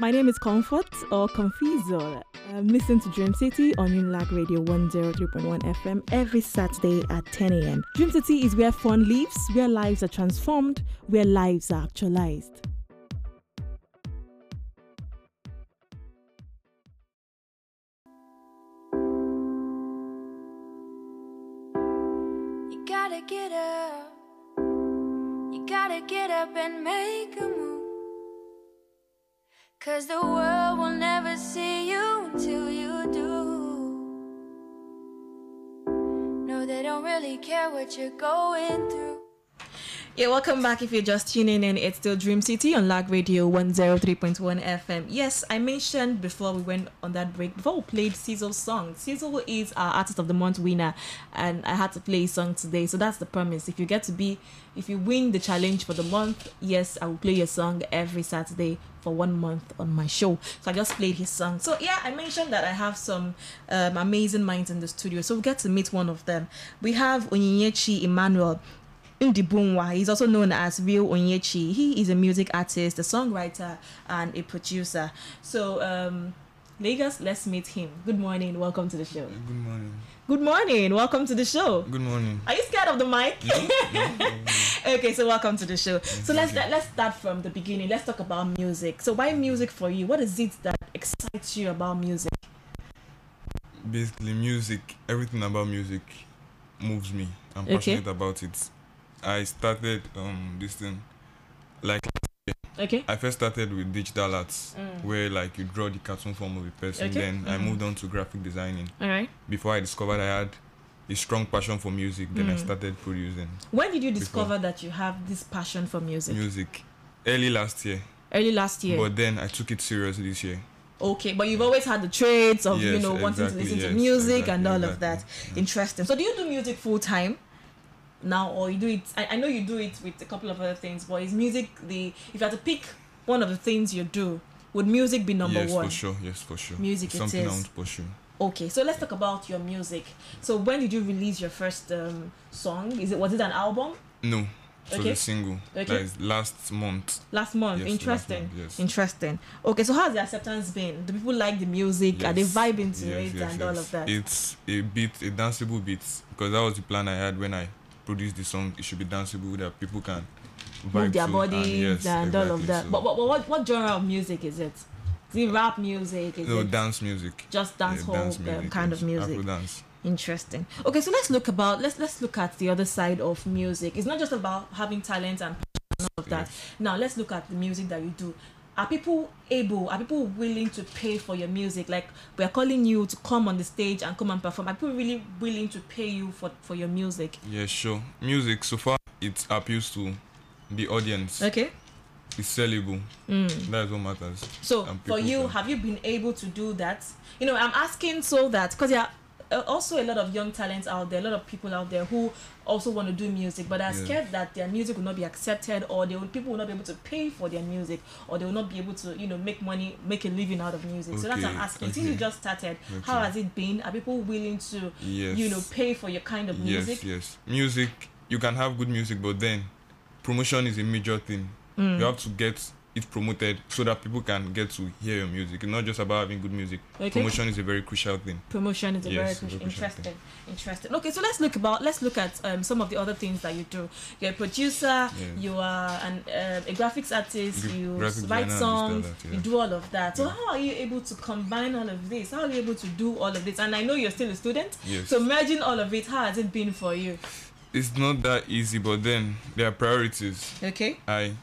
My name is Comfort or Confiso. Um, listen to Dream City on Unilag Radio 103.1 FM every Saturday at 10 a.m. Dream City is where fun lives, where lives are transformed, where lives are actualized. You gotta get up. You gotta get up and make a move. Cause the world will never see you until you do. No, they don't really care what you're going through. Yeah, welcome back. If you're just tuning in, it's still Dream City Unilag Radio 103.1 FM. Yes, I mentioned before we went on that break, before we played Cecil's song. Cecil is our Artist of the Month winner, and I had to play his song today. So that's the promise. If you get to be, if you win the challenge for the month, yes, I will play your song every Saturday for one month on my show. So I just played his song. So yeah, I mentioned that I have some um, amazing minds in the studio. So we get to meet one of them. We have Onyinyechi Emmanuel. Ndibunwa. He's also known as Real Onyechi. He is a music artist, a songwriter, and a producer. So, um, Lagos, let's meet him. Good morning. Welcome to the show. Good morning. Good morning. Welcome to the show. Good morning. Are you scared of the mic? okay, so welcome to the show. So let's you. let's start from the beginning. Let's talk about music. So why music for you? What is it that excites you about music? Basically, music, everything about music moves me. I'm Okay. passionate about it. I started um this thing like Okay. I first started with digital arts Mm. where like you draw the cartoon form of a person. Okay. Then I Mhm. moved on to graphic designing. All right. Before I discovered I had a strong passion for music, then I Mm. started producing When did you discover that you have this passion for music? music early last year. Early last year. But then I took it serious this year. Okay, but you've always had the traits of you know wanting exactly, to listen to yes, music and exactly, all of that. exactly. Interesting. So do you do music full time now, or you do it? I, I know you do it with a couple of other things, but is music the if you had to pick one of the things you do, would music be number yes, one? Yes for sure. Yes, for sure. Music it Something I is. want to pursue. Okay, so let's talk about your music. So when did you release your first um, song? Is it was it an album? No. So Okay. the single. Okay. Last month. Last month. Yes, last Interesting. month, yes. Interesting. Okay, so how's the acceptance been? Do people like the music? Are they vibing to yes, it yes, and all of that? It's a beat, a danceable beat, because that was the plan I had when I produced the song. It should be danceable that people can move vibe their to, bodies and, yes, all of that. So- But, but, but what, what genre of music is it? It rap music? Is no it dance music. just dance hall um, kind of music? Afro dance. Interesting. Okay, so let's look about let's let's look at the other side of music. It's not just about having talent and all of that. Yes. Now let's look at the music that you do. Are people able? Are people willing to pay for your music? Like we are calling you to come on the stage and come and perform. Are people really willing to pay you for for your music? Yeah, sure. Music so far it appeals to the audience. Okay. It's sellable. Mm. That is what matters. So for you, can- have you been able to do that? You know, I'm asking so that because there are uh, also a lot of young talents out there, a lot of people out there who also want to do music, but are Yeah. scared that their music will not be accepted, or they will, people will not be able to pay for their music, or they will not be able to, you know, make money, make a living out of music. So that's what I'm Okay, asking. Since you just started, how has it been? Are people willing to, Yes. you know, pay for your kind of music? Yes, music? yes. Music, you can have good music, but then promotion is a major thing. Mm. You have to get it promoted so that people can get to hear your music. It's not just about having good music. Okay. Promotion is a very crucial thing. promotion is a Yes, very crucial- interesting interesting okay so let's look about let's look at um, some of the other things that you do you're a producer you are an uh, a graphics artist you graphic write songs that, you do all of that so Yeah. how are you able to combine all of this how are you able to do all of this and i know you're still a student Yes. so merging all of it how has it been for you it's not that easy, but then there are priorities. okay I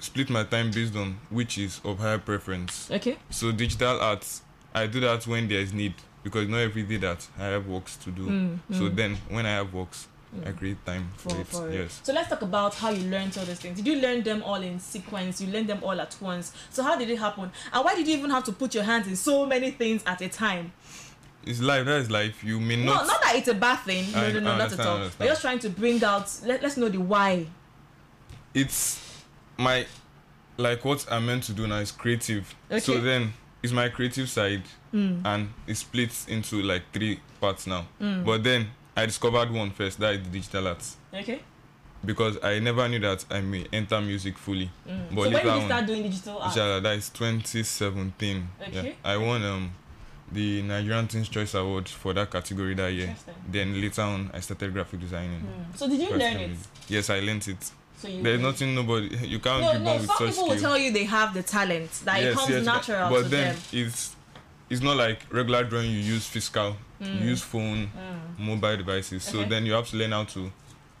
split my time based on which is of higher preference. okay So digital arts, I do that when there is need because not every day that I have works to do. Mm, So mm. then when I have works, I Mm. create time for, for, it. for it. yes. So let's talk about how you learned all those things. Did you learn them all in sequence? You learned them all at once. So how did it happen? And why did you even have to put your hands in so many things at a time? It's life. That is life. You may not. No, not. that it's a bad thing. No, I- no, no, I not at I all. We're just trying to bring out. Let, let's know the why. it's my like what I'm meant to do now is creative. So then it's my creative side Mm. and it splits into like three parts now. Mm. But then I discovered one first, that is digital arts. Okay. because I never knew that I may enter music fully. But Mm. so when did you on, start doing digital art? inshallah, that is 2017. Yeah. Okay. I won um the Nigerian Teens Choice Award for that category that year. Then later on, I started graphic designing. Mm. So did you learn it? Yes, I learned it. So you There's nothing nobody you can't No, be no. born with Some such people skill. will tell you they have the talent that it comes natural but to then them. it's it's not like regular drawing you use physical you use phone Mm. mobile devices so Okay. then you have to learn how to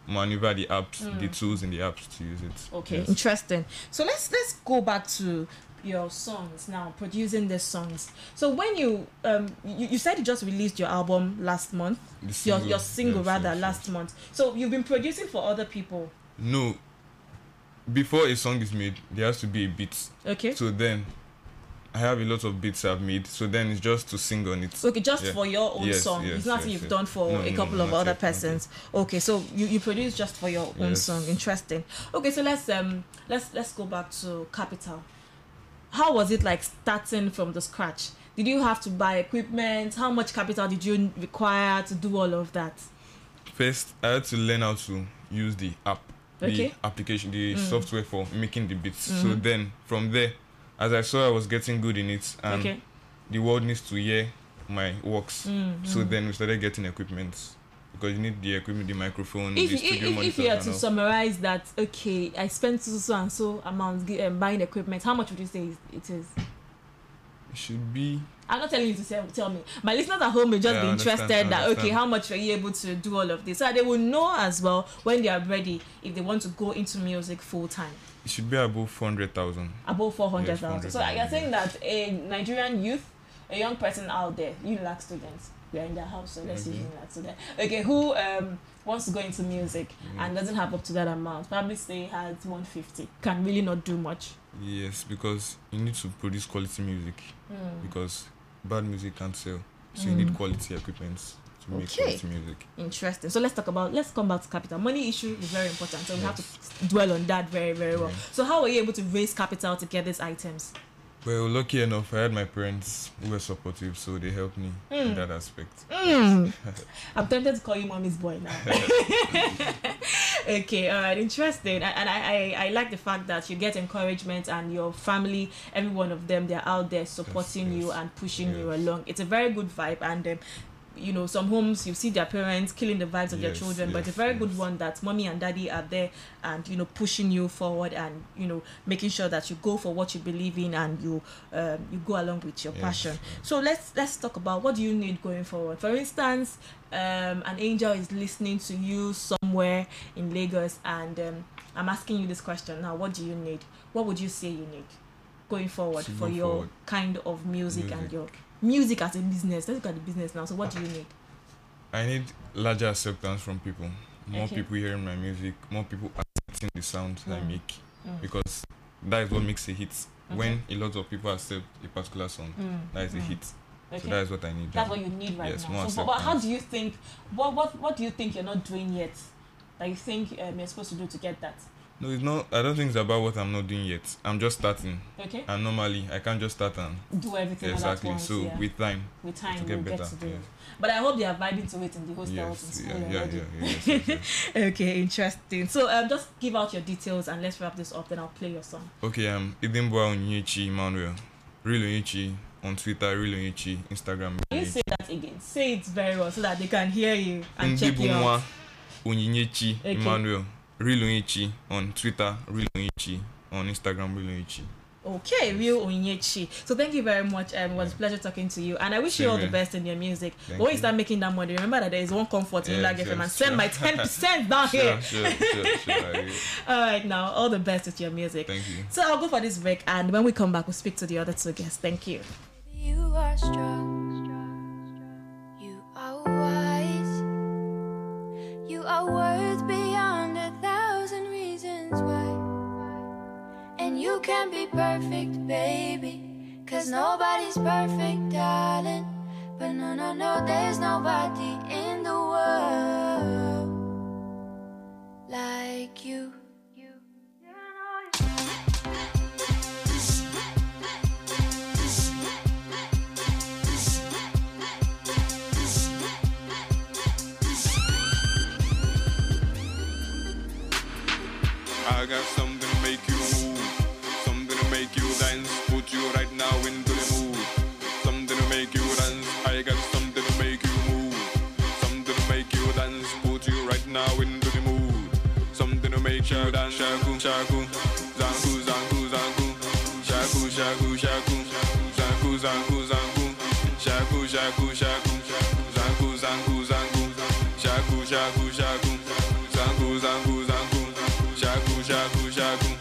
maneuver the apps the tools in the apps to use it Mm. Okay, Yes. interesting. So let's let's go back to your songs now, producing the songs. So when you um you, you said you just released your album last month, The your single, your single yes, rather yes, last month. So you've been producing for other people. no before a song is made there has to be a beat Okay. so then i have a lot of beats i've made so then it's just to sing on it Okay, just Yeah. for your own Yes, song. yes, it's nothing yes, you've done for No, a couple no, of other yet, persons. Okay, so you, you produce just for your own song. Interesting. Okay, so let's um let's let's go back to Capital. How was it like starting from the scratch? Did you have to buy equipment? How much capital did you require to do all of that? first i had to learn how to use the app Okay. the application the Mm. software for making the beats so Mhm. then from there as i saw i was getting good in it and okay. the world needs to hear my works Mm, so mm. then we started getting equipment because you need the equipment the microphone if, the studio if, if you had to summarize that, okay, I spent so so and so amount um, buying equipment. How much would you say it is? Should be I'm not telling you to tell, tell me. My listeners at home may just Yeah, be interested that okay, how much are you able to do all of this? So they will know as well when they are ready if they want to go into music full time. it should be above 400000 Above four hundred Yes, thousand. so 400,000, you're saying that a Nigerian youth, a young person out there, you lack students, are in their house, so let's use Okay. UNILAG student. Okay, who um wants to go into music mm. and doesn't have up to that amount, probably say has one fifty, can really not do much. yes because you need to produce quality music Hmm. because bad music can't sell so you need mm. quality equipment to make Okay. quality music Interesting. So let's talk about let's come back to capital. Money issue is very important, so we have to dwell on that very very well. Yeah. So how were you able to raise capital to get these items? Well lucky enough i had my parents who were supportive so they helped me in Mm. that aspect Mm. I'm tempted to call you mommy's boy now. okay, all right, interesting. And I, I, I like the fact that you get encouragement and your family, every one of them, they're out there supporting you yes. and pushing you along. It's a very good vibe. And, um, you know, some homes you see their parents killing the vibes of their Yes, children, but it's a yes, very good one that mommy and daddy are there and, you know, pushing you forward and, you know, making sure that you go for what you believe in and you um, you go along with your Yes, passion. So let's let's talk about what do you need going forward. For instance, um, an angel is listening to you somewhere in Lagos, and um, I'm asking you this question now. What do you need? What would you say you need going forward for your forward. kind of music, and your music as a business? Let's look at the business now. So what do you need? I need larger acceptance from people. More Okay. people hearing my music, more people accepting the sound I Mm. make Mm. because that is what makes a hit. Okay. When a lot of people accept a particular song, Mm, that is a mm. hit. Okay. So that is what I need. That's what you need right Yes, now. more So, but, but how do you think? What what what do you think you're not doing yet? That you think um, you're supposed to do to get that? No, it's not. I don't think it's about what I'm not doing yet. I'm just starting, Okay. and normally I can't just start and Do everything exactly. once. so yeah. with time, with time get get better. to do it. But I hope they are vibing to it in the hostels in Yes, yeah, yeah, already. yeah, yes, yes, yes. Okay, interesting. So um, just give out your details and let's wrap this up. Then I'll play your song. Okay, um, Idimboa Onyechi Emmanuel, Real Onyechi on Twitter, Real Onyechi, Instagram. Can you say that again? Say it very well so that they can hear you and check you Ndibumwa out. Onyechi Okay. Emmanuel, Real Onyechi on Twitter, Real Onyechi on Instagram, Real Onyechi. Okay, real Onyechi. So thank you very much. Um, it was a pleasure talking to you, and I wish you Same all the best in your music. Thank but when you you. start making that money, remember that there is one comfort in Yes, Lag FM, yes, and send sure. my ten percent down here. Sure, sure, sure, sure. I. All right, now all the best with your music. Thank you. So I'll go for this break, and when we come back, we'll speak to the other two guests. Thank you. You are strong. You are wise. You are worth beyond You can be perfect, baby. Cause nobody's perfect, darling. But no, no, no, there's nobody in the world like you. I got something shaku, shaku, zanku, zanku, zanku, shaku, shaku, shaku, zanku, zanku, zanku, shaku, shaku, shaku,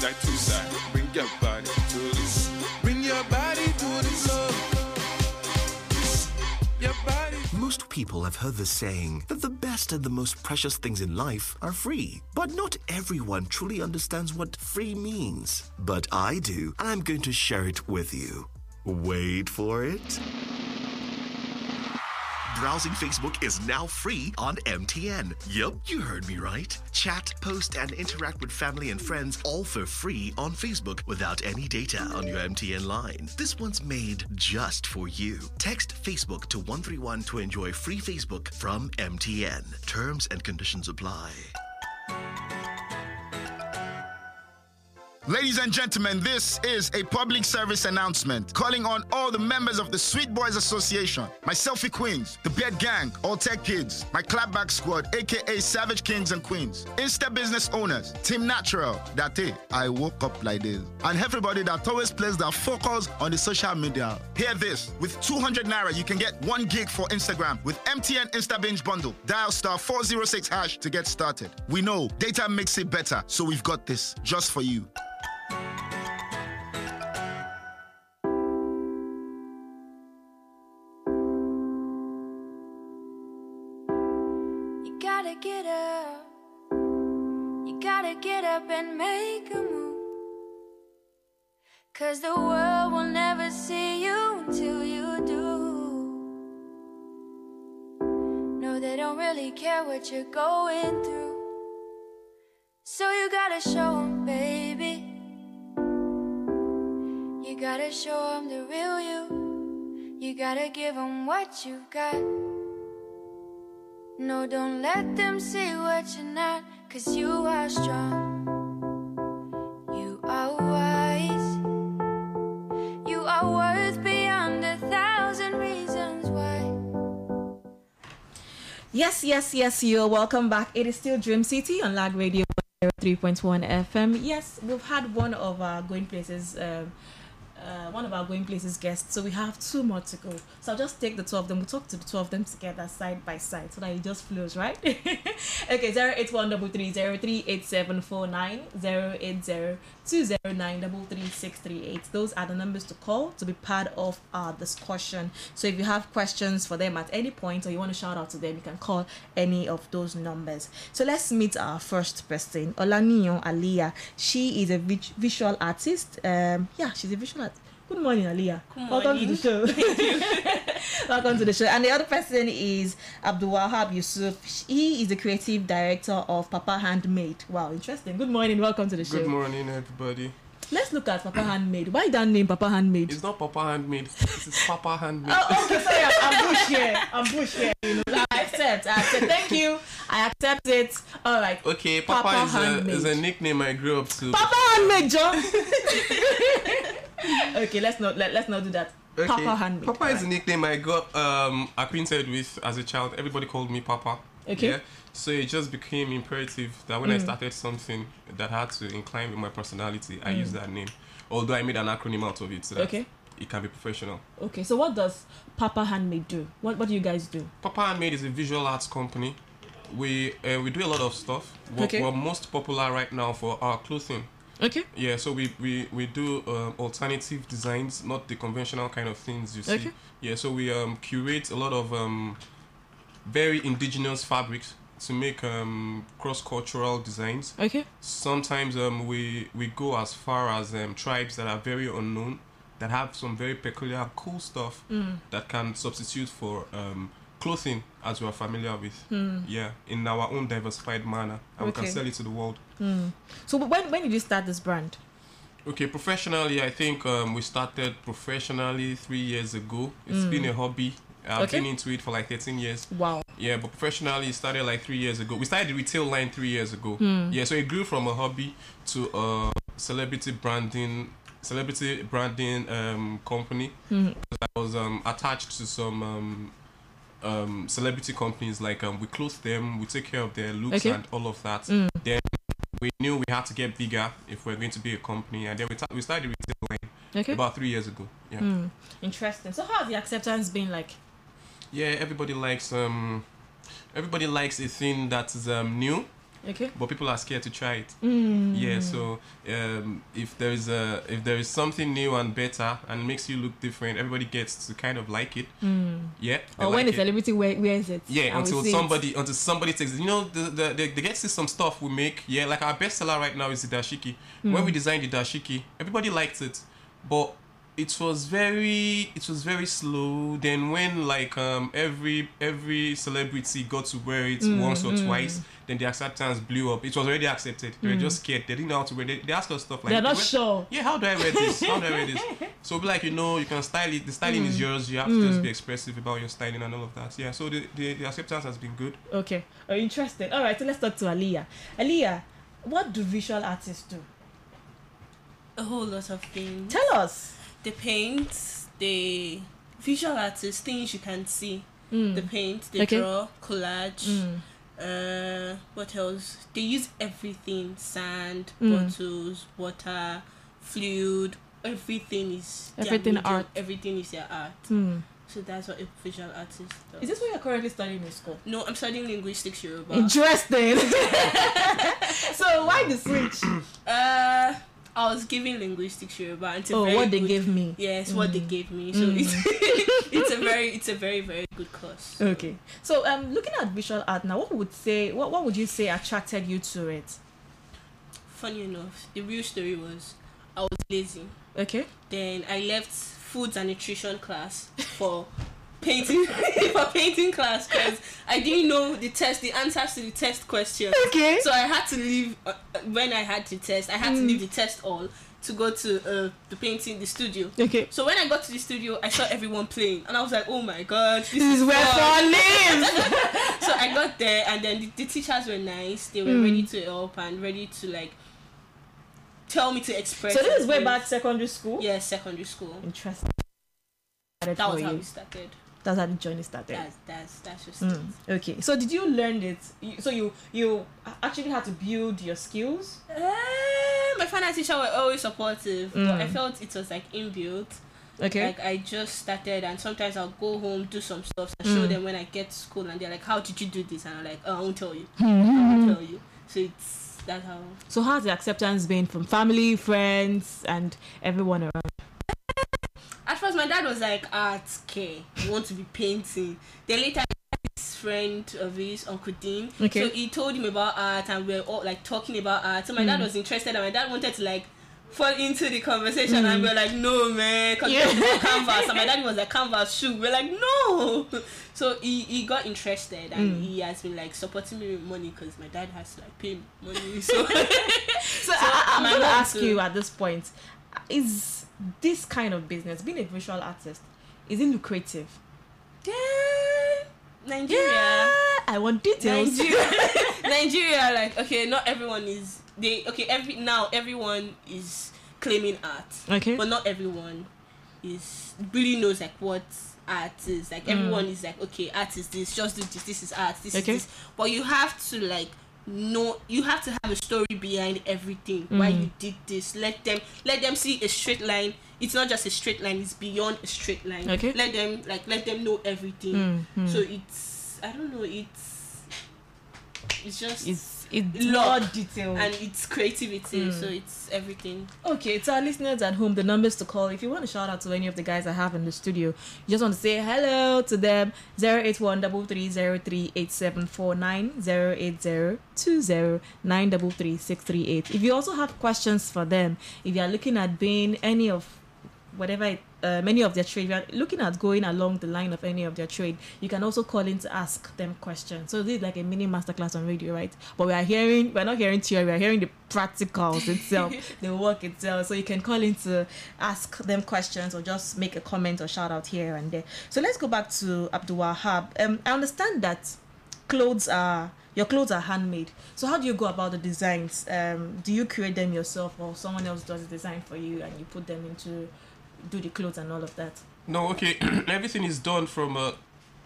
side to side, bring your body to the bring your body to floor. Oh. Your body. Most people have heard the saying that the best and the most precious things in life are free. But not everyone truly understands what free means. But I do, and I'm going to share it with you. Wait for it. Browsing Facebook is now free on MTN. Yup, you heard me right. Chat, post, and interact with family and friends all for free on Facebook without any data on your MTN line. This one's made just for you. Text Facebook to 131 to enjoy free Facebook from MTN. Terms and conditions apply. Ladies and gentlemen, this is a public service announcement calling on all the members of the Sweet Boys Association, my Selfie Queens, the Beard Gang, All Tech Kids, my Clapback Squad, aka Savage Kings and Queens, Insta business owners, Team Natural, Date, I woke up like this, and everybody that always plays their focus on the social media. Hear this with 200 Naira, you can get one gig for Instagram with MTN Insta Binge Bundle. Dial star 406 hash to get started. We know data makes it better, so we've got this just for. You and make a move. Cause the world will never see you until you do. No, they don't really care what you're going through. So you gotta show 'em, baby. You gotta show 'em the real you. You gotta give 'em what you've got. No, don't let them see what you're not, cause you are strong. Yes, yes, yes, you're welcome back. It is still Dream City Unilag Radio 3.1 FM. Yes, we've had one of our going places, um, uh, one of our going places guests, so we have two more to go. So I'll just take the two of them. We'll talk to the two of them together side by side so that it just flows, right? okay, 08133038749, 08020933638. Those are the numbers to call to be part of our discussion. So if you have questions for them at any point or you want to shout out to them, you can call any of those numbers. So let's meet our first person, Olaniyo Aliyah. She is a vis- visual artist. Um, yeah, she's a visual artist. Good morning, Aliyah. Welcome to the show. Welcome to the show. And the other person is Abdul Wahab Yusuf. He is the creative director of Papa Handmade. Wow, interesting. Good morning. Welcome to the show. Good morning, everybody. Let's look at Papa Handmade. Why that name, Papa Handmade? It's not Papa handmade. It's Papa handmade. Oh, okay, sorry, I'm, I'm bush here. I'm bush here. You know, I accept. I accept. Thank you. I accept it. All right. Okay, Papa, Papa is, a, is a nickname I grew up to. Papa Handmade, John. okay, let's not let, let's not do that. Okay. Papa Handmade. Papa is a nickname I got um, acquainted with as a child. Everybody called me Papa. Okay. Mm. Yeah? So it just became imperative that when I started something that had to incline with my personality, I used that name. Although I made an acronym out of it so that Okay. it can be professional. Okay, so what does Papa Handmade do? What what do you guys do? Papa Handmade is a visual arts company. We uh, we do a lot of stuff. We're, Okay. we're most popular right now for our clothing. Okay. Yeah, so we we, we do um, alternative designs, not the conventional kind of things you see. Okay. Yeah, so we um, curate a lot of um, very indigenous fabrics to make um, cross-cultural designs. Okay. Sometimes um, we we go as far as um, tribes that are very unknown that have some very peculiar, cool stuff Mm. that can substitute for um, clothing as we are familiar with. Mm. Yeah, in our own diversified manner, and we can sell it to the world. So when when did you start this brand? Okay, professionally, I think um, we started professionally three years ago. It's been a hobby. I've Mm. Okay. been into it for like 13 years. Wow. Yeah, but professionally, it started like three years ago. We started the retail line three years ago. Hmm. Yeah, so it grew from a hobby to a celebrity branding, celebrity branding um, company. Hmm. I was um, attached to some um, um, celebrity companies. Like um, we clothe them, we take care of their looks Okay. and all of that. Mm. Then we knew we had to get bigger if we're going to be a company, and then we, ta- we started the retail line Okay. about three years ago. Yeah. Hmm. Interesting. So how has the acceptance been like? Yeah, everybody likes um, everybody likes a thing that is um new, Okay. but people are scared to try it. Mm. Yeah, so um, if there is a if there is something new and better and makes you look different, everybody gets to kind of like it. Mm. Yeah. Or when like a celebrity wear, wears it. Yeah, until see it. somebody until somebody takes it. You know, the, the, they, they get to see some stuff we make. Yeah, like our bestseller right now is the dashiki. Hmm. When we designed the dashiki, everybody liked it, but it was very it was very slow. Then when like um every every celebrity got to wear it Hmm, once or twice, then the acceptance blew up. It was already accepted. They were just scared. They didn't know how to wear. They, they asked us stuff like Hmm. They're not "Where- sure. yeah, how do I wear this? How do I wear this? So be like, you know, you can style it. The styling Mm. is yours. You have to just be expressive about your styling and all of that. Yeah. So the, the, the acceptance has been good. Okay. Oh, interesting. All right. So let's talk to Aliyah. Aliyah, what do visual artists do? a whole lot of things. Tell us. They paint, they visual artists, things you can see. Mm. They paint, they Okay. draw, collage. Mm. Uh, what else? They use everything: sand, Mm. bottles, water, fluid. Everything is Everything medium, art. Everything is their art. Mm. So that's what a visual artist does. Is this what you're currently studying in school? No, I'm studying linguistics Yoruba. Interesting. so why the switch? uh, I was giving linguistics Yoruba. It's Oh, what they good- gave me. Yes, what they Mm. gave me. So Mm. it's it's a very it's a very very good course. Okay. So um, looking at visual art now, what would say what what would you say attracted you to it? Funny enough, the real story was I was lazy. Okay. Then I left foods and nutrition class for painting for painting class because I didn't know the test the answers to the test questions. Okay. So I had to leave uh, uh, when I had the test. I had to Mm. leave the test all to go to uh, the painting the studio. Okay. So when I got to the studio, I saw everyone playing, and I was like, "Oh my god, this, This is where fun." lives. so I got there, and then the, the teachers were nice. They were Mm. ready to help and ready to like tell me to express. so this is way back secondary school. Yeah, secondary school. Interesting. That was how you. we started. That's how the journey started. That's that's that's just Mm, okay. So did you learn it? You- So you you actually had to build your skills. Uh, my finance teacher were always supportive, but Mm. I felt it was like inbuilt. Okay. Like I just started, and sometimes I'll go home, do some stuff, and show Mm. them when I get to school, and they're like, "How did you do this?" And I'm like, "Oh, I won't tell you. I Mm-hmm. won't tell you." So it's that's how. so how's the acceptance been from family, friends, and everyone around? My dad was like, "Art, okay, you want to be painting." Then later, his friend of his, Uncle Dean, Okay. so he told him about art, and we were all like talking about art. So my dad Mm. was interested, and my dad wanted to like fall into the conversation, and we were like, "No, man," because Yeah. we canvas, and my dad was like, "Canvas shoe." We're like, "No." So he, he got interested, and Mm. he has been like supporting me with money because my dad has to like pay money. So So, I, I'm gonna ask too. you at this point: Is this kind of business, being a visual artist, is it lucrative? yeah, Nigeria. I want details. Nigeria, Nigeria, like okay, not everyone is they okay. Every now everyone is claiming art, Okay. but not everyone is really knows like what art is. Like mm. everyone is like okay, art is this, just do this. This is art. This Okay. is this. But you have to like know. You have to have a story behind everything. Why you did this? Let them let them see a straight line. It's not just a straight line. It's beyond a straight line. Okay. Let them like let them know everything. Mm, mm. So it's I don't know. It's it's just it's it's Lot. more detailed. and it's creativity. Mm. So it's everything. Okay, to our listeners at home, the numbers to call. If you want to shout out to any of the guys I have in the studio, you just want to say hello to them. 081 080 If you also have questions for them, if you are looking at being any of whatever it, uh, many of their trade, we are looking at going along the line of any of their trade, you can also call in to ask them questions. So this is like a mini masterclass on radio, right? But we are hearing, we're not hearing theory, we are hearing the practicals itself, the work itself. So you can call in to ask them questions or just make a comment or shout out here and there. So let's go back to Abdul Wahab. Um, I understand that clothes are your clothes are handmade. So how do you go about the designs? Um, do you create them yourself or someone else does the design for you and you put them into do the clothes and all of that? No, okay. Everything is done from uh,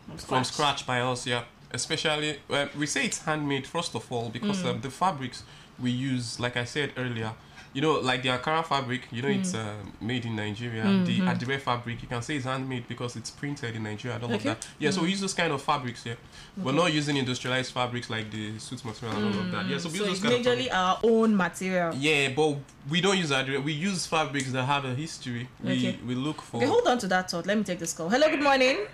from scratch. scratch by us. Yeah, especially uh, we say it's handmade first of all because Mm. um, the fabrics we use, like I said earlier, you know, like the Ankara fabric, you know, it's Mm. uh, made in Nigeria. Mm-hmm. The Adire fabric, you can say it's handmade because it's printed in Nigeria and all Okay. of that. Yeah, so we use those kind of fabrics. Yeah, we're not using industrialized fabrics like the suit material and all of that. Yeah, so we So use it's those kind of majorly fabrics. our own material. Yeah, but we don't use Adire. We use fabrics that have a history. We Okay. we look for. Okay, hold on to that thought. Let me take this call. Hello, good morning.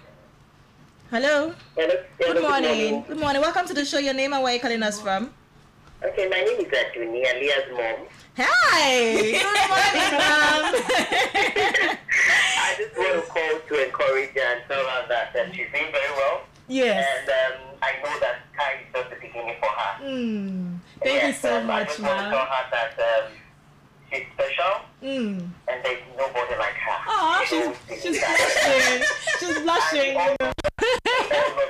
Hello. Hello. Hello, Good morning. Good morning. Welcome to the show. Your name and where you calling us from? Okay, my name is Aduni, Alia's mom. Hi. Good morning, ma'am. I just want to call to encourage her and tell her that um, she's doing very well. Yes. And um, I know that Kai is just the beginning for her. Mm. Thank you so um, I much, just want to tell ma'am. her that um, she's special Mm. and there's nobody like her. Oh, She she's knows she's guy. blushing. She's blushing. I love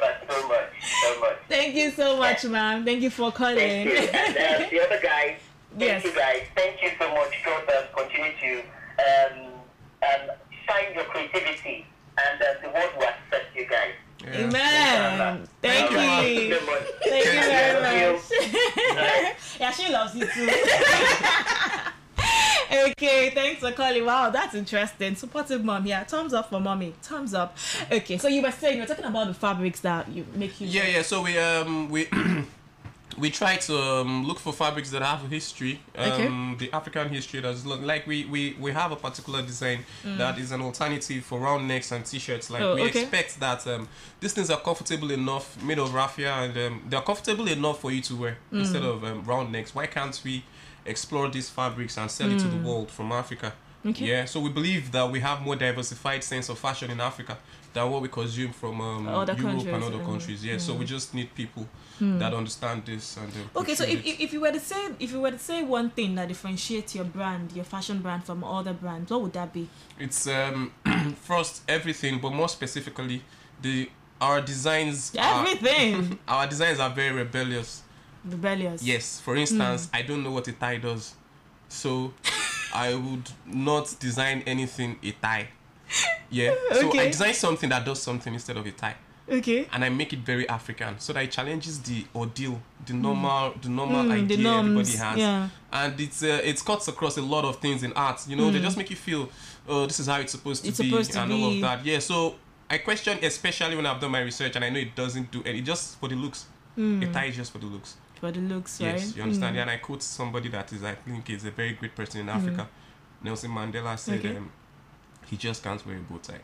her so much, so much. Thank you so much, ma'am. Thank you for calling. Thank you. And uh, the other guys, thank Yes. you guys. Thank you so much. God um, continue to um, um, shine your creativity and uh, the world will accept you guys. Yeah. Amen. Thank Thank you. you. Thank you very much. yeah, she loves you too. Okay, calling. Wow, that's interesting. Supportive mom yeah. Thumbs up for mommy. Thumbs up. Okay, so you were saying you were talking about the fabrics that you make you. Yeah, yeah. So we um we we try to um, look for fabrics that have a history. Um, The African history that's lo- like we, we we have a particular design that is an alternative for round necks and t-shirts. Like Mm. Oh, we okay. expect that um, these things are comfortable enough, made of raffia, and um, they're comfortable enough for you to wear Mm. instead of um, round necks. Why can't we explore these fabrics and sell it to the world from Africa? Mm. Okay. Yeah, so we believe that we have more diversified sense of fashion in Africa than what we consume from um, Other Europe and other mm, countries. Yeah, so we just need people that understand this and uh, Okay, so if, if, if you were to say if you were to say one thing that differentiates your brand, your fashion brand from other brands, what would that be? it's um first everything, but more specifically, the our designs. are- Everything. our designs are very rebellious. Rebellious. Yes, for instance, I don't know what a tie does, so I would not design anything a tie. Yeah, so I design something that does something instead of a tie. Okay. and I make it very African so that it challenges the ordeal, the normal, the normal Mm, the idea everybody has, yeah. and it's uh, it cuts across a lot of things in art. You know, they just make you feel, oh, this is how it's supposed to Mm. It's be, supposed to and all be. of that. Yeah, so I question, especially when I've done my research, and I know it doesn't do any just for the looks. Mm. A tie is just for the looks. For the looks, right? Yes, you understand. And I quote somebody that is, I think, is a very great person in Africa. Nelson Mandela said, Mm. Okay. um, "He just can't wear a bow tie."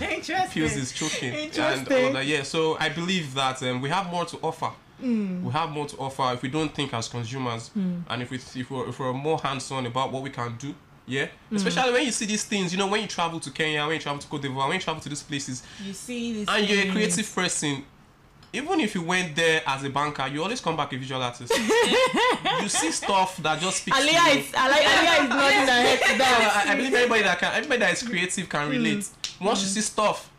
Interesting. feels is choking and Interesting. all that. Yeah, so I believe that um, we have more to offer. Mm. We have more to offer if we don't think as consumers, and if we if we're, if we're more hands-on about what we can do. Yeah, Mm. especially when you see these things. You know, when you travel to Kenya, when you travel to Cote d'Ivoire, when you travel to these places, You see this. and you're a creative person. Even if you went there as a banker, you always come back a visual artist. you see stuff that just speaks to you. Alia is Alia, is nodding her head to that. I, I believe everybody that can, everybody that is creative can relate. Hmm. Once you hmm. see stuff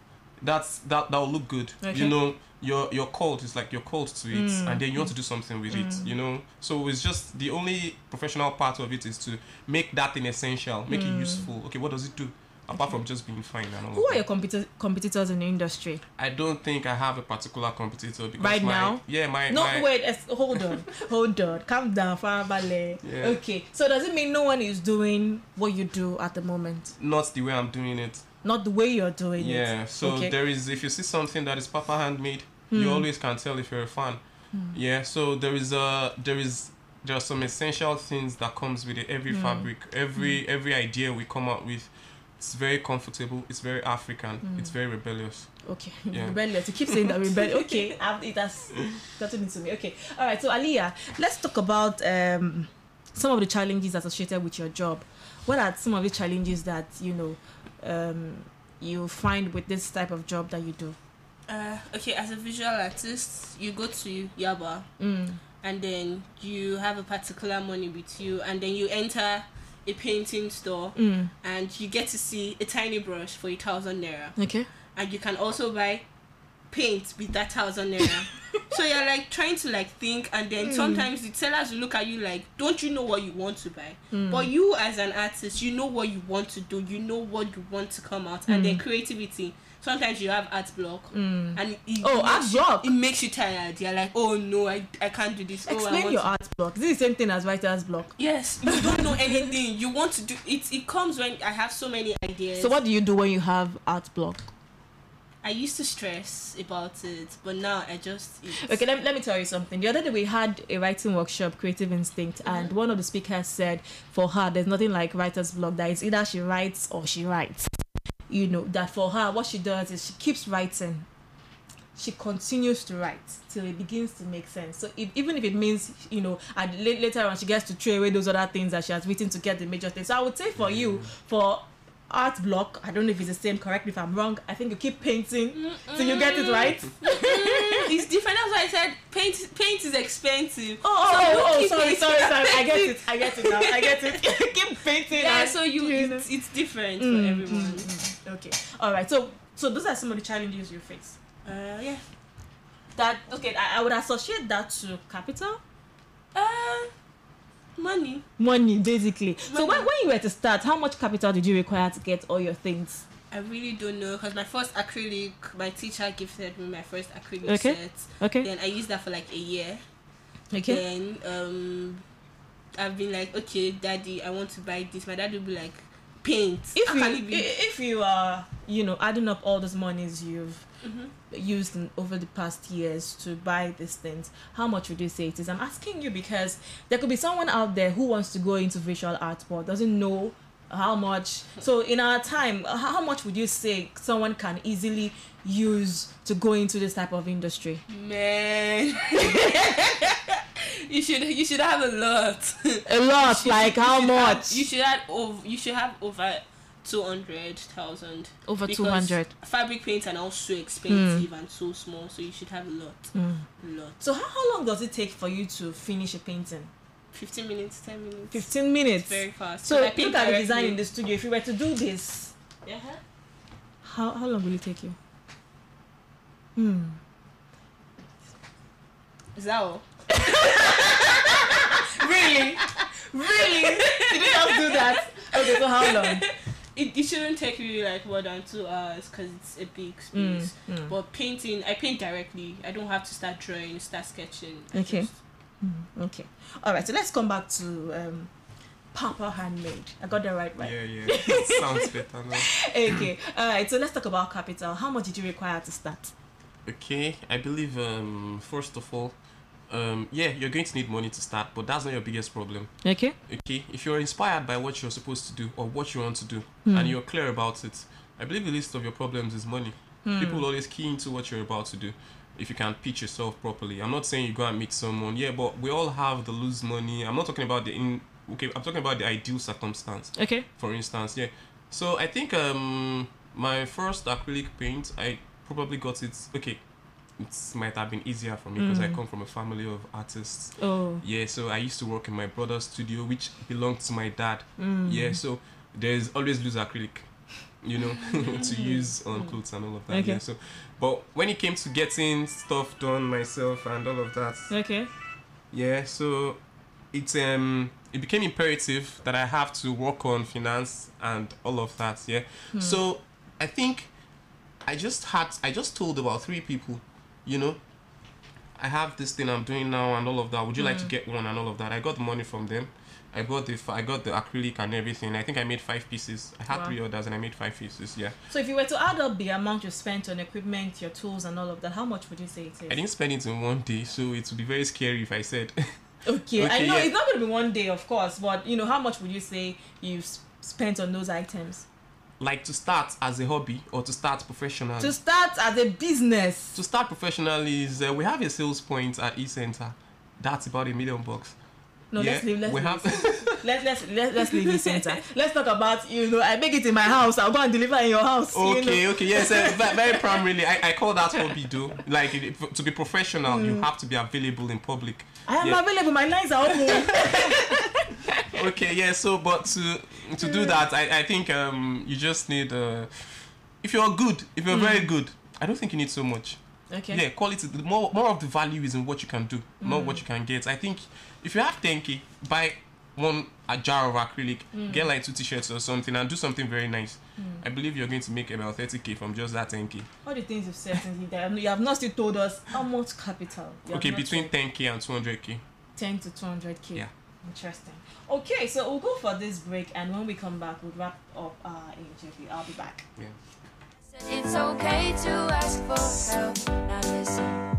that's that that will look good, Okay. you know, your your cult is like you're called to it, hmm. and then you want to do something with it, you know. So it's just the only professional part of it is to make that thing essential, make it useful. Okay, what does it do? Apart from just being fine and all Who are your competi- competitors in the industry? I don't think I have a particular competitor because Right my, now? yeah, my No, my, wait. Hold on. hold on. Calm down, Farabale. Yeah. Okay. So does it mean no one is doing what you do at the moment? not the way I'm doing it. Not the way you're doing it. Yeah, so Okay. Hmm. there is if you see something that is papa handmade, you always can tell if you're a fan. Yeah, so there is a there is there are some essential things that comes with it. Hmm. Every fabric, every every idea we come up with, it's very comfortable. It's very African. Hmm. It's very rebellious. Okay, Yeah. rebellious. You keep saying that rebellious. Okay, I've, it has gotten into me. Okay, all right. So Aliyah, let's talk about um, some of the challenges associated with your job. what are some of the challenges that you know um, you find with this type of job that you do? Uh, okay, as a visual artist, you go to Yaba Mm. and then you have a particular money with you, and then you enter a painting store Mm. and you get to see a tiny brush for a thousand naira, Okay. and you can also buy paint with that thousand naira. so you're like trying to like think, and then mm. sometimes the sellers will look at you like, "Don't you know what you want to buy?" Mm. But you as an artist, you know what you want to do, you know what you want to come out, and then mm. creativity. Sometimes you have art block, mm. and it Oh, art you- block? It makes you tired. You're like, "Oh no, I, I can't do this." oh, Explain want your to- art block. Is it the same thing as writer's block? Yes, you don't know anything. You want to do it. It comes when I have so many ideas. So what do you do when you have art block? I used to stress about it, but now I just it's, Okay, let, let me tell you something. The other day we had a writing workshop, Creative Instinct, and mm-hmm. one of the speakers said for her, there's nothing like writer's block. That it's either she writes or she writes. You know, that for her, what she does is she keeps writing. She continues to write till it begins to make sense. So if, even if it means, you know, and later on she gets to throw away those other things that she has written to get the major thing. So I would say for you, mm. for art block, I don't know if it's the same, correct me if I'm wrong, I think you keep painting so you get it right. it's different. That's why I said paint. Paint is expensive. Oh, So oh, oh, oh, keep sorry, painting. sorry, sorry. I get it. I get it now. I get it. Keep painting. Yeah, so you it's, it's different Mm, for everyone. mm, okay. All right. So, so those are some of the challenges you face. Uh, yeah. That okay. I, I would associate that to capital, Uh, money. money, basically. So when, when you were to start, how much capital did you require to get all your things? I really don't know because my first acrylic, my teacher gifted me my first acrylic Okay. set. Okay. Then I used that for like a year. Okay. Then um, I've been like, okay, daddy, I want to buy this. My dad will be like, paint. If How you can it be? i- if you are you know adding up all those monies you've Mhm. used in, over the past years to buy these things, how much would you say it is? I'm asking you because there could be someone out there who wants to go into visual art but doesn't know how much. So in our time, how much would you say someone can easily use to go into this type of industry? Man, you should you should have a lot. A lot, You like how should have- much? you should have over. You should have over two hundred thousand. Over 200. Fabric paints are now so expensive and so small, so you should have a lot. A lot. So how, how long does it take for you to finish a painting? Fifteen minutes, ten minutes. 15 minutes. Very fast. So I look paint at the design in the studio. If you were to do this, Uh-huh. how, how long will it take you? Hmm. Is that all? Really? really? Did you just do that? Okay, so how long? It, it shouldn't take you like more than two hours because it's a big space. mm. But painting, I paint directly. I don't have to start drawing, start sketching. I Okay. just- Okay. All right. So let's come back to um, Papa Handmade. I got that right, right? Yeah, yeah. Sounds better now. Okay. All right. So let's talk about capital. How much did you require to start? Okay, I believe um first of all, um yeah, you're going to need money to start, but that's not your biggest problem. Okay. Okay, if you're inspired by what you're supposed to do or what you want to do, Hmm. and you're clear about it, I believe the list of your problems is money. Hmm. People always key into what you're about to do. If you can pitch yourself properly, I'm not saying you go and meet someone. Yeah, but we all have the lose money. I'm not talking about the in. Okay, I'm talking about the ideal circumstance Okay. for instance yeah so i think um my first acrylic paint i probably got it okay it might have been easier for me because i Mm. come from a family of artists Oh. yeah so i used to work in my brother's studio which belonged to my dad Mm. yeah so there's always loose acrylic you know to use on clothes and all of that Okay. yeah so but when it came to getting stuff done myself and all of that Okay. yeah, so it's um it became imperative that I have to work on finance and all of that. Yeah. So I think I just had I just told about three people, you know, I have this thing I'm doing now and all of that. Would you like to mm. get one and all of that? I got the money from them. I got the I got the acrylic and everything. I think I made five pieces. I had Wow. three orders and I made five pieces. Yeah. So if you were to add up the amount you spent on equipment, your tools, and all of that, how much would you say it is? I didn't spend it in one day, so it would be very scary if I said Okay, I know yeah. it's not going to be one day, of course, but you know, how much would you say you've spent on those items? Like to start as a hobby or to start professionally. To start as a business. to start professionally is uh, we have a sales point at E Center. That's about a million bucks. No, yeah, let's leave. Let's we leave. have let's let's let's let's leave it center. Let's talk about you know I make it in my house. I'll go and deliver in your house. you Okay, know. okay, yes, uh, very primarily. I, I call that hobby, do. Like if- to be professional, you have to be available in public. I am Yeah. available. My lines are open. Okay, yeah. So, but to to do that, I, I think um you just need uh if you're good, if you're very good, I don't think you need so much. okay. Yeah, quality. The more more of the value is in what you can do, not what you can get. I think if you have 10k, buy one a jar of acrylic, get like two t-shirts or something, and do something very nice. I believe you're going to make about 30k from just that 10k. All the things you've said you have not still told us how much capital. Okay, between 10k and 200k. 10 to 200k. Yeah. Interesting. Okay, so we'll go for this break, and when we come back, we'll wrap up our interview. I'll be back. Yeah. It's okay to ask for help. Now listen,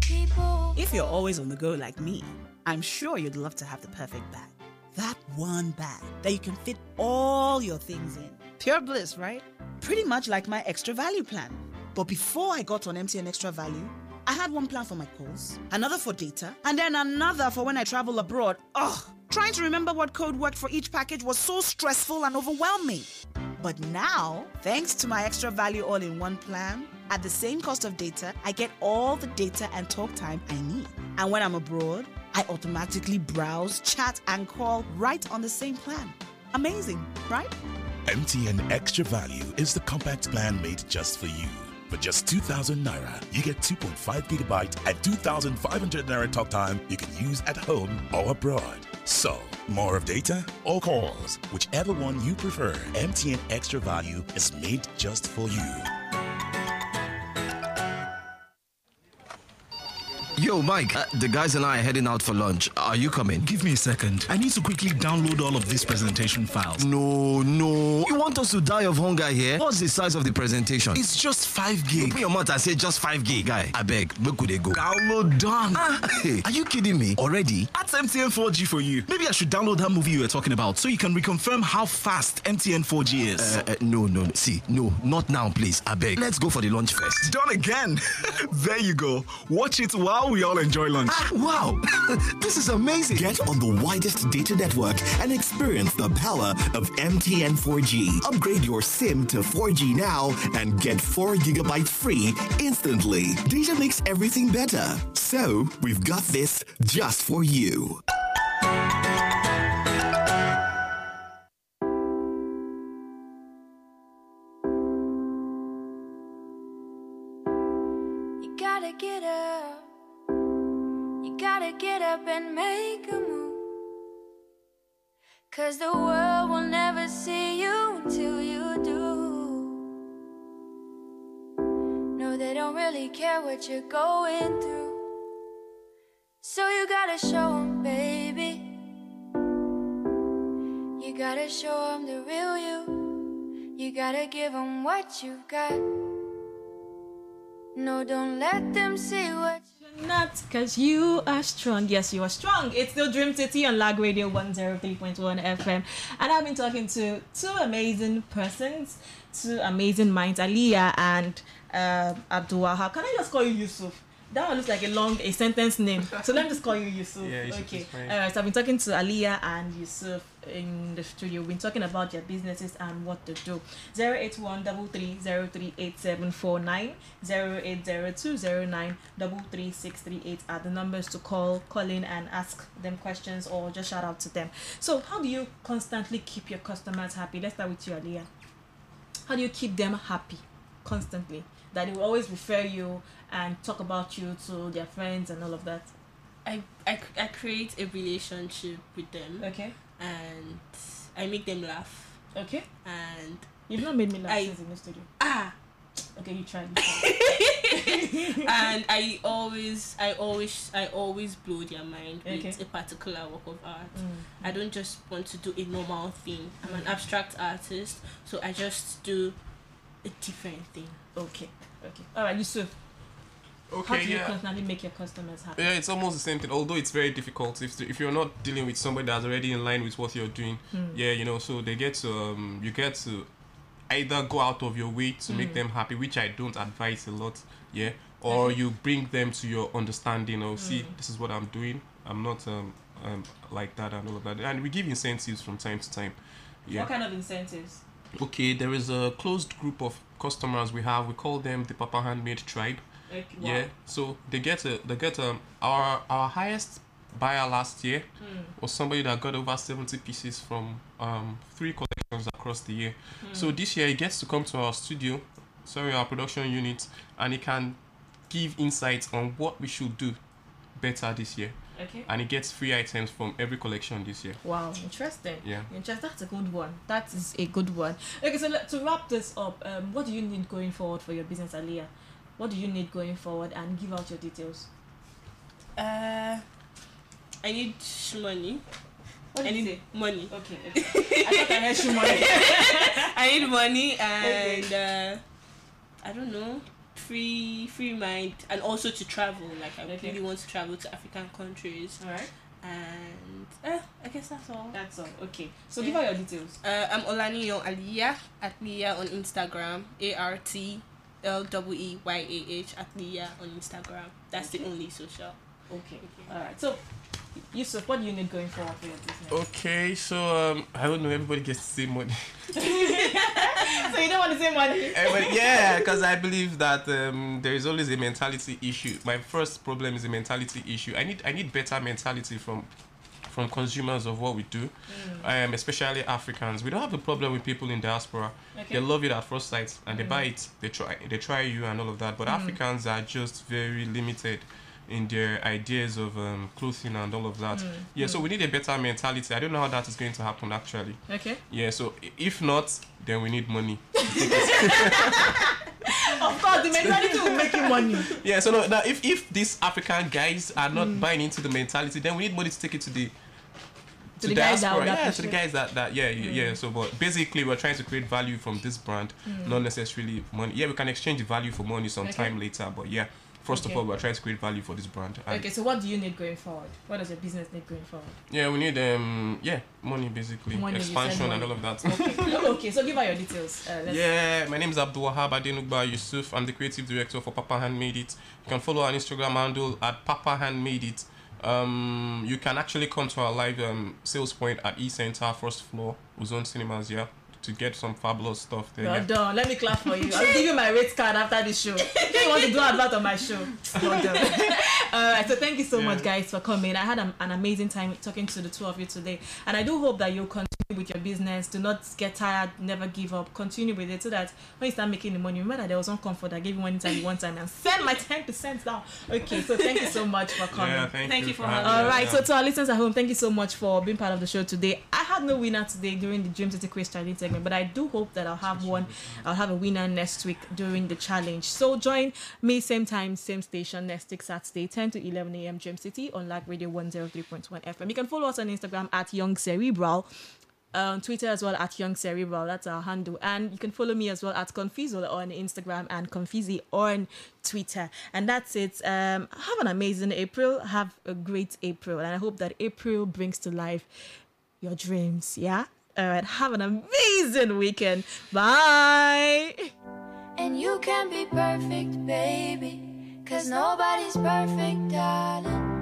people. If you're always on the go like me, I'm sure you'd love to have the perfect bag. That one bag that you can fit all your things in. Pure bliss, right? Pretty much like my extra value plan. But before I got on MTN Extra Value, I had one plan for my calls, another for data, and then another for when I travel abroad. Ugh, trying to remember what code worked for each package was so stressful and overwhelming. But now, thanks to my extra value all in one plan, at the same cost of data, I get all the data and talk time I need. And when I'm abroad, I automatically browse, chat, and call right on the same plan. Amazing, right? MTN Extra Value is the compact plan made just for you. For just 2,000 naira, you get 2.5 gigabyte and 2,500 naira talk time you can use at home or abroad. So, more of data or calls, whichever one you prefer, MTN Extra Value is made just for you. Yo, Mike, uh, the guys and I are heading out for lunch. Are you coming? Give me a second. I need to quickly download all of these presentation files. No, no. You want us to die of hunger here? What's the size of the presentation? It's just 5 gig. Open your mouth and say just 5 gig. Guy, I beg, where could they go? Download done. Ah, hey, are you kidding me? Already? That's MTN 4G for you. Maybe I should download that movie you were talking about so you can reconfirm how fast MTN 4G is. Uh, uh, no, no, no. See, no, not now, please. I beg. Let's go for the lunch first. Done again. there you go. Watch it while we all enjoy lunch. Ah, wow. this is amazing. Get on the widest data network and experience the power of MTN 4G. Upgrade your SIM to 4G now and get 4 gigabytes free instantly. Data makes everything better. So, we've got this just for. You up and make a move. Cause the world will never see you until you do. No, they don't really care what you're going through. So you gotta show 'em, baby. You gotta show 'em the real you. You gotta give 'em what you've got. No, don't let them see what Not because you are strong. Yes, you are strong. It's still Dream City on Lag Radio 103.1 FM. And I've been talking to two amazing persons, two amazing minds, Aliyah and uh, Can I just call you Yusuf? That one looks like a long a sentence name. So let me just call you Yusuf. Yeah, okay. fine. Alright, so I've been talking to Aliyah and Yusuf in the studio. We've been talking about their businesses and what to do. 081 0802879 08020933638 are the numbers to call, call in and ask them questions or just shout out to them. So how do you constantly keep your customers happy? Let's start with you, Aliyah. How do you keep them happy constantly? That they will always refer you and talk about you to their friends and all of that. I, I, I create a relationship with them Okay. And I make them laugh Okay. and You've not made me laugh I- since in the studio. ah Okay, you tried. And I always I always I always blow their mind with a particular work of art. Mm. I don't just want to do a normal thing. I'm an abstract artist, so I just do a different thing. Okay. Okay. All right, Yusuf. How do you yeah. constantly make your customers happy? Yeah, it's almost the same thing. Although it's very difficult if if you're not dealing with somebody that's already in line with what you're doing. Hmm. Yeah, you know, so they get to um, you get to either go out of your way to make Mm. them happy, which I don't advise a lot. Yeah, or Okay. you bring them to your understanding. Or see, Mm. this is what I'm doing. I'm not um um, like that and all of that. And we give incentives from time to time. Yeah. What kind of incentives? Okay, there is a closed group of customers we have. We call them the Papa Handmade Tribe. Okay, Yeah. So they get a they get um our our highest buyer last year Hmm. was somebody that got over 70 pieces from um three collections across the year. Hmm. So this year he gets to come to our studio, sorry, our production unit, and he can give insights on what we should do better this year. Okay. And he gets free items from every collection this year. Wow, interesting. Yeah. Interesting. That's a good one. That is a good one. Okay, so to wrap this up, um, what do you need going forward for your business, Aliyah? What do you need going forward, and give out your details. Uh, I need money. What I did need money. Okay. okay. I thought I heard you money. I need money and Okay. uh, I don't know, free free mind and also to travel. Like I Okay. really want to travel to African countries. All right. And uh, I guess that's all. That's all. Okay. So give out your details. Uh, I'm Olaniyo Aliyah at Leah on Instagram. A R T L W E Y A H at Leah on Instagram. That's the only social. Okay. All right. So, Yusuf, what do you need going forward for your business? Okay, so um, I don't know. Everybody gets the same money. so you don't want the same money? But yeah, because I believe that um, there is always a mentality issue. My first problem is a mentality issue. I need I need better mentality from from consumers of what we do, um, especially Africans. We don't have a problem with people in diaspora. Okay. They love it at first sight and they Mm. buy it. They try they try you and all of that. But Mm. Africans are just very limited in their ideas of um, clothing and all of that. Mm. Yeah, so Mm. we need a better mentality. I don't know how that is going to happen actually. Okay. Yeah, so if not, then we need money. Of course, the mentality will make you money. Yeah, so no, now if if these African guys are not Mm. buying into the mentality, then we need money to take it to the To the guys that yeah, to the guys that that yeah yeah, Mm. yeah. So, but basically, we're trying to create value from this brand, Mm. not necessarily money. Yeah, we can exchange the value for money sometime Okay. later, but yeah, first Okay. of all, we're trying to create value for this brand. And Okay, so what do you need going forward? What does your business need going forward? Yeah, we need um yeah money basically Money, expansion and all of that. Okay, okay so give out your details. Uh, let's Yeah, my name is Abdul Wahab Adenugba Yusuf. I'm the creative director for Papa Handmade It. You can follow our Instagram handle at Papa Handmade It. Um, you can actually come to our live um, sales point at E Center, first floor, Ozone Cinemas, yeah, to get some fabulous stuff there. Well yeah. done. Let me clap for you. I'll give you my rate card after this show. If you want to do advert on my show, well done. Alright, so thank you so much, guys, for coming. I had an, an amazing time talking to the two of you today, and I do hope that you'll continue with your business. Do not get tired. Never give up. Continue with it so that when you start making the money, remember that there was one comfort I gave you one time, one time, and send my ten percent down. Okay, so thank you so much for coming. Yeah, thank Thank you you for for having All us. Yeah. so to our listeners at home, thank you so much for being part of the show today. I had no winner today during the Dream City Quiz Challenge segment, but I do hope that I'll have one. I'll have a winner next week during the challenge. So join me same time, same station next week Saturday, 10 to 11 a.m. Dream City on Lag Radio 103.1 FM. You can follow us on Instagram at Young Cerebral. uh, On Twitter as well at Young Cerebral, that's our handle, and you can follow me as well at Confizzle on Instagram and Confizi on Twitter. And that's it. Um, have an amazing April. Have a great April, and I hope that April brings to life your dreams. Yeah. All right. Have an amazing weekend. Bye. And you can be perfect, baby. Cause nobody's perfect, darling.